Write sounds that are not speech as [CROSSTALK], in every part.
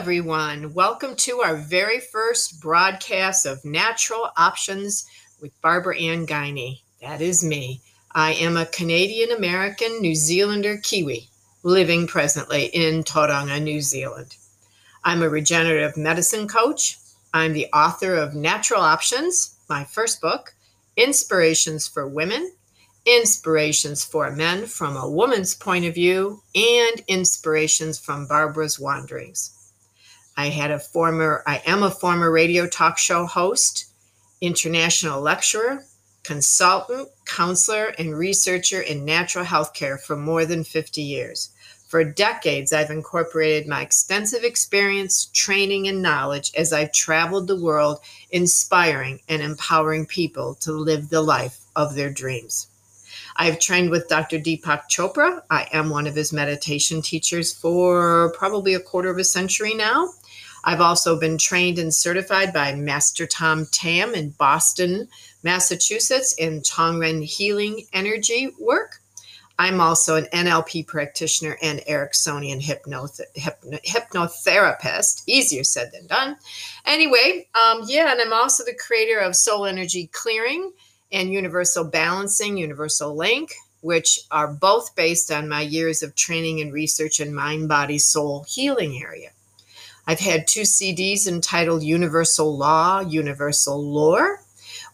everyone. Welcome to our very first broadcast of Natural Options with Barbara Ann Guiney. That is me. I am a Canadian American New Zealander Kiwi living presently in Tauranga, New Zealand. I'm a regenerative medicine coach. I'm the author of Natural Options, my first book, Inspirations for Women, Inspirations for Men from a Woman's Point of View, and Inspirations from Barbara's Wanderings. I had a former, I am a former radio talk show host, international lecturer, consultant, counselor, and researcher in natural health care for more than 50 years. For decades, I've incorporated my extensive experience, training, and knowledge as I've traveled the world, inspiring and empowering people to live the life of their dreams. I've trained with Dr. Deepak Chopra. I am one of his meditation teachers for probably a quarter of a century now. I've also been trained and certified by Master Tom Tam in Boston, Massachusetts, in Tongren Healing Energy work. I'm also an NLP practitioner and Ericksonian hypnoth- hypno- hypnotherapist. Easier said than done. Anyway, um, yeah, and I'm also the creator of Soul Energy Clearing and Universal Balancing, Universal Link, which are both based on my years of training and research in mind, body, soul healing area. I've had two CDs entitled Universal Law, Universal Lore,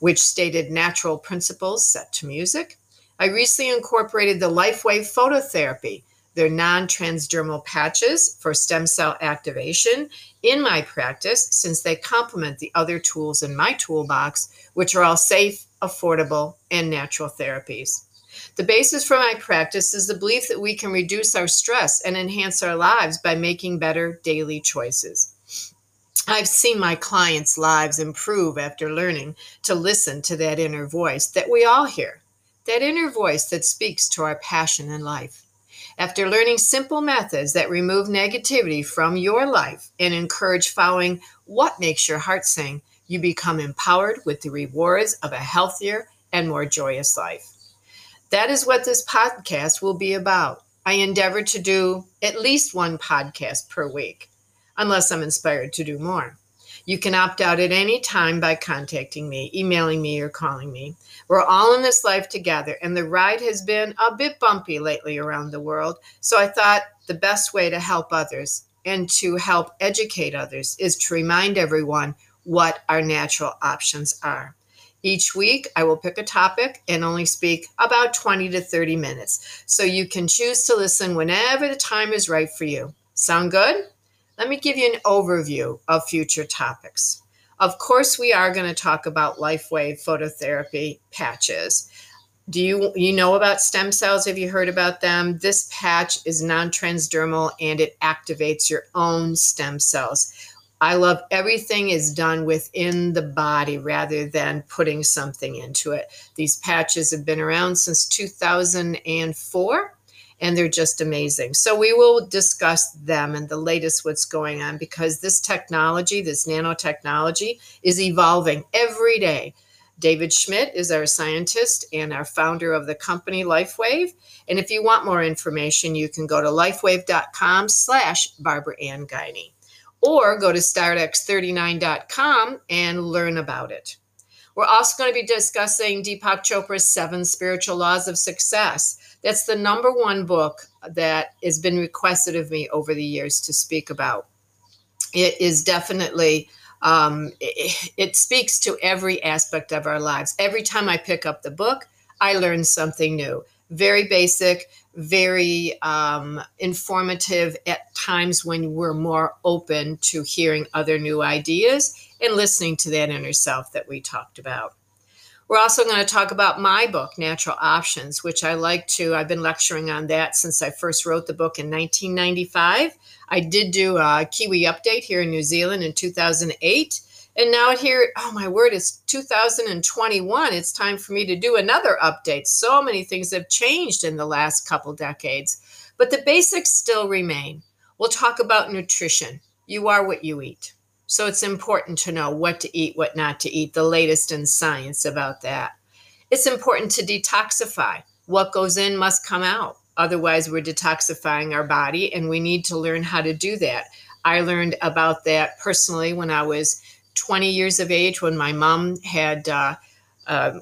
which stated natural principles set to music. I recently incorporated the LifeWave phototherapy, their non transdermal patches for stem cell activation, in my practice since they complement the other tools in my toolbox, which are all safe, affordable, and natural therapies. The basis for my practice is the belief that we can reduce our stress and enhance our lives by making better daily choices. I've seen my clients' lives improve after learning to listen to that inner voice that we all hear, that inner voice that speaks to our passion in life. After learning simple methods that remove negativity from your life and encourage following what makes your heart sing, you become empowered with the rewards of a healthier and more joyous life. That is what this podcast will be about. I endeavor to do at least one podcast per week, unless I'm inspired to do more. You can opt out at any time by contacting me, emailing me, or calling me. We're all in this life together, and the ride has been a bit bumpy lately around the world. So I thought the best way to help others and to help educate others is to remind everyone what our natural options are. Each week, I will pick a topic and only speak about 20 to 30 minutes. So you can choose to listen whenever the time is right for you. Sound good? Let me give you an overview of future topics. Of course, we are going to talk about LifeWave phototherapy patches. Do you you know about stem cells? Have you heard about them? This patch is non-transdermal and it activates your own stem cells. I love everything is done within the body rather than putting something into it. These patches have been around since 2004 and they're just amazing. So we will discuss them and the latest what's going on because this technology, this nanotechnology is evolving every day. David Schmidt is our scientist and our founder of the company LifeWave. And if you want more information, you can go to lifewave.com slash Barbara Ann Guiney or go to startx39.com and learn about it. We're also going to be discussing Deepak Chopra's Seven Spiritual Laws of Success. That's the number one book that has been requested of me over the years to speak about. It is definitely, um, it, it speaks to every aspect of our lives. Every time I pick up the book, I learn something new. Very basic, very um, informative at times when we're more open to hearing other new ideas and listening to that inner self that we talked about. We're also going to talk about my book, Natural Options, which I like to. I've been lecturing on that since I first wrote the book in 1995. I did do a Kiwi update here in New Zealand in 2008 and now here, oh my word, it's 2021. It's time for me to do another update. So many things have changed in the last couple decades, but the basics still remain. We'll talk about nutrition. You are what you eat. So it's important to know what to eat, what not to eat, the latest in science about that. It's important to detoxify. What goes in must come out. Otherwise, we're detoxifying our body, and we need to learn how to do that. I learned about that personally when I was 20 years of age, when my mom had, uh, uh,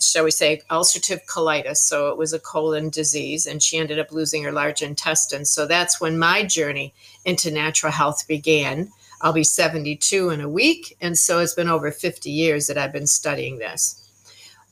shall we say, ulcerative colitis. So it was a colon disease, and she ended up losing her large intestine. So that's when my journey into natural health began. I'll be 72 in a week. And so it's been over 50 years that I've been studying this.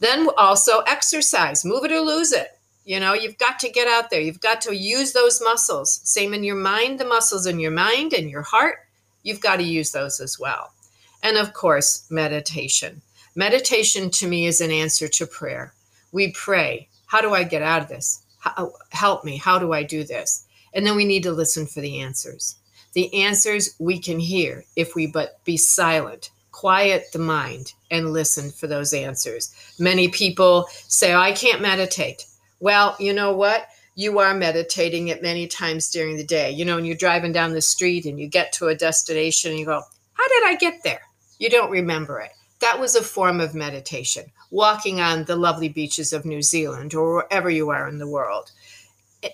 Then also exercise, move it or lose it. You know, you've got to get out there. You've got to use those muscles. Same in your mind, the muscles in your mind and your heart, you've got to use those as well. And of course, meditation. Meditation to me is an answer to prayer. We pray, How do I get out of this? How, oh, help me. How do I do this? And then we need to listen for the answers. The answers we can hear if we but be silent, quiet the mind, and listen for those answers. Many people say, oh, I can't meditate. Well, you know what? You are meditating it many times during the day. You know, when you're driving down the street and you get to a destination and you go, How did I get there? You don't remember it. That was a form of meditation, walking on the lovely beaches of New Zealand or wherever you are in the world.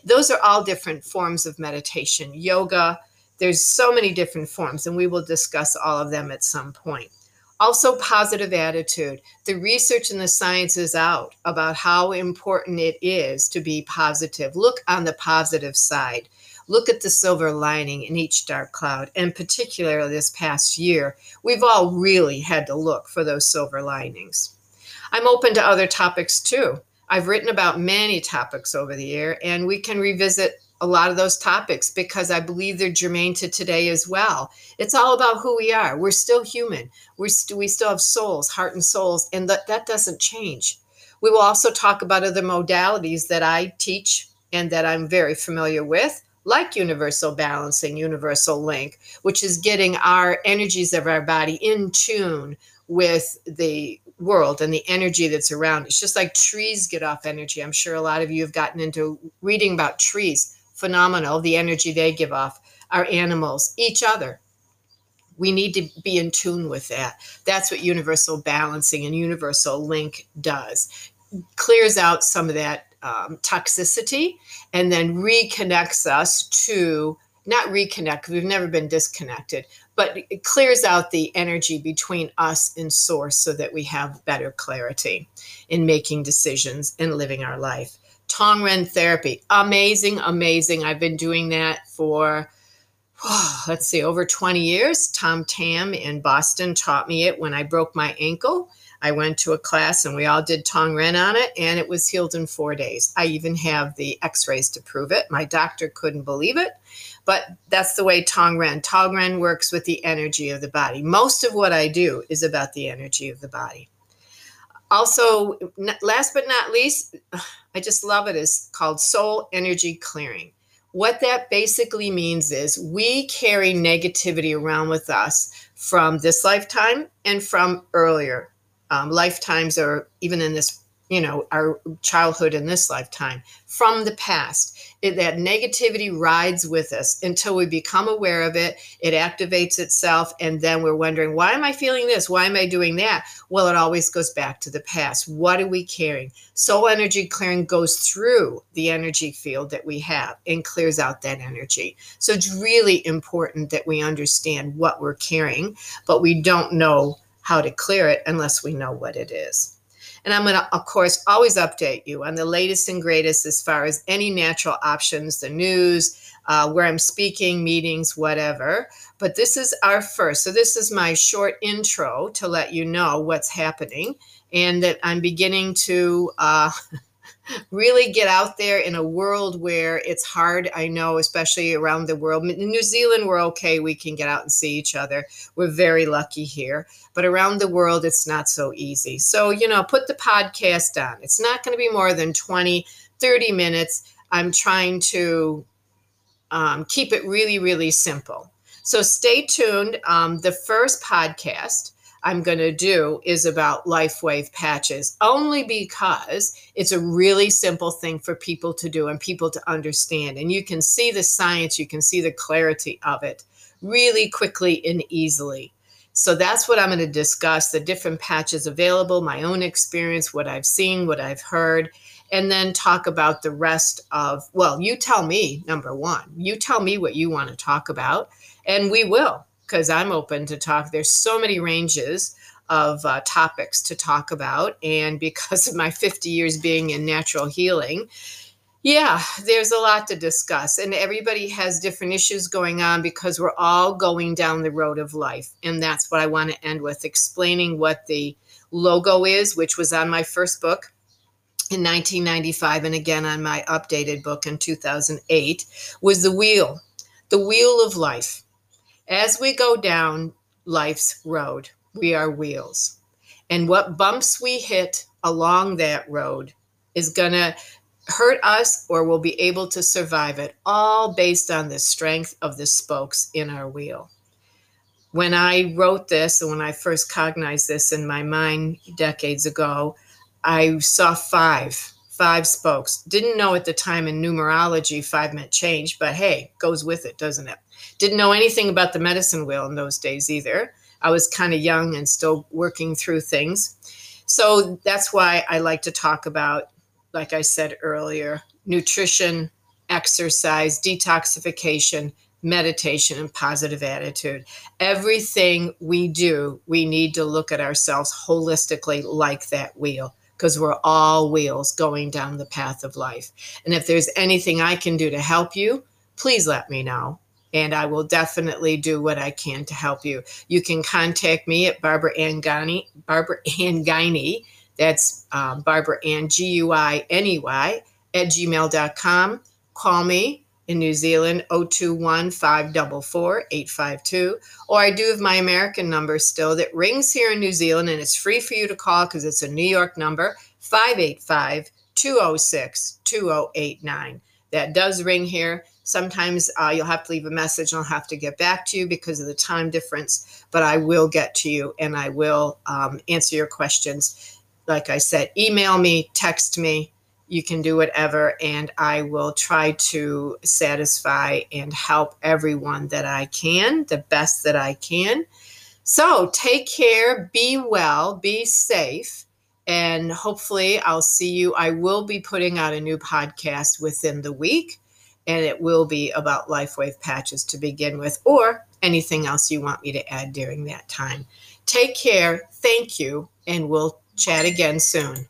Those are all different forms of meditation. Yoga, there's so many different forms, and we will discuss all of them at some point. Also, positive attitude. The research and the science is out about how important it is to be positive. Look on the positive side. Look at the silver lining in each dark cloud. And particularly this past year, we've all really had to look for those silver linings. I'm open to other topics too. I've written about many topics over the year, and we can revisit a lot of those topics because I believe they're germane to today as well. It's all about who we are. We're still human. We're st- we still have souls, heart and souls, and that, that doesn't change. We will also talk about other modalities that I teach and that I'm very familiar with, like universal balancing, universal link, which is getting our energies of our body in tune with the world and the energy that's around. It's just like trees get off energy. I'm sure a lot of you have gotten into reading about trees phenomenal, the energy they give off, our animals, each other. We need to be in tune with that. That's what universal balancing and universal link does. Clears out some of that um, toxicity and then reconnects us to not reconnect, we've never been disconnected, but it clears out the energy between us and source so that we have better clarity in making decisions and living our life. Tongren therapy. Amazing, amazing. I've been doing that for, oh, [SIGHS] let's see, over 20 years. Tom Tam in Boston taught me it when I broke my ankle. I went to a class and we all did Tongren on it, and it was healed in four days. I even have the x rays to prove it. My doctor couldn't believe it, but that's the way Tongren. Tongren works with the energy of the body. Most of what I do is about the energy of the body also last but not least [SIGHS] i just love it is called soul energy clearing what that basically means is we carry negativity around with us from this lifetime and from earlier um, lifetimes or even in this you know our childhood in this lifetime from the past. It, that negativity rides with us until we become aware of it. It activates itself and then we're wondering why am i feeling this? Why am i doing that? Well it always goes back to the past. What are we carrying? Soul energy clearing goes through the energy field that we have and clears out that energy. So it's really important that we understand what we're carrying but we don't know how to clear it unless we know what it is and I'm going to, of course, always update you on the latest and greatest as far as any natural options, the news, uh, where I'm speaking, meetings, whatever. But this is our first. So, this is my short intro to let you know what's happening and that I'm beginning to. Uh, [LAUGHS] really get out there in a world where it's hard. I know, especially around the world. In New Zealand, we're okay. We can get out and see each other. We're very lucky here. But around the world, it's not so easy. So, you know, put the podcast on. It's not going to be more than 20, 30 minutes. I'm trying to um, keep it really, really simple. So stay tuned. Um, the first podcast I'm going to do is about LifeWave patches, only because it's a really simple thing for people to do and people to understand. And you can see the science, you can see the clarity of it really quickly and easily. So that's what I'm going to discuss the different patches available, my own experience, what I've seen, what I've heard, and then talk about the rest of, well, you tell me, number one, you tell me what you want to talk about And we will, because I'm open to talk. There's so many ranges of uh, topics to talk about. And because of my 50 years being in natural healing, yeah, there's a lot to discuss, and everybody has different issues going on because we're all going down the road of life. And that's what I want to end with explaining what the logo is, which was on my first book in 1995, and again on my updated book in 2008, was the wheel, the wheel of life. As we go down life's road, we are wheels. And what bumps we hit along that road is going to hurt us or we'll be able to survive it, all based on the strength of the spokes in our wheel. When I wrote this, and when I first cognized this in my mind decades ago, I saw five, five spokes. Didn't know at the time in numerology five meant change, but hey, goes with it, doesn't it? Didn't know anything about the medicine wheel in those days either. I was kind of young and still working through things. So that's why I like to talk about like I said earlier, nutrition, exercise, detoxification, meditation, and positive attitude. Everything we do, we need to look at ourselves holistically like that wheel because we're all wheels going down the path of life. And if there's anything I can do to help you, please let me know. And I will definitely do what I can to help you. You can contact me at Barbara Guiney, Barbara Ann Guiney that's um, Barbara Ann, G U I N E Y, at gmail.com. Call me in New Zealand, 021 544 852. Or I do have my American number still that rings here in New Zealand, and it's free for you to call because it's a New York number, 585 206 2089. That does ring here. Sometimes uh, you'll have to leave a message and I'll have to get back to you because of the time difference, but I will get to you and I will um, answer your questions like I said, email me, text me. You can do whatever, and I will try to satisfy and help everyone that I can, the best that I can. So take care, be well, be safe, and hopefully I'll see you. I will be putting out a new podcast within the week, and it will be about LifeWave patches to begin with, or anything else you want me to add during that time. Take care. Thank you, and we'll chat again soon.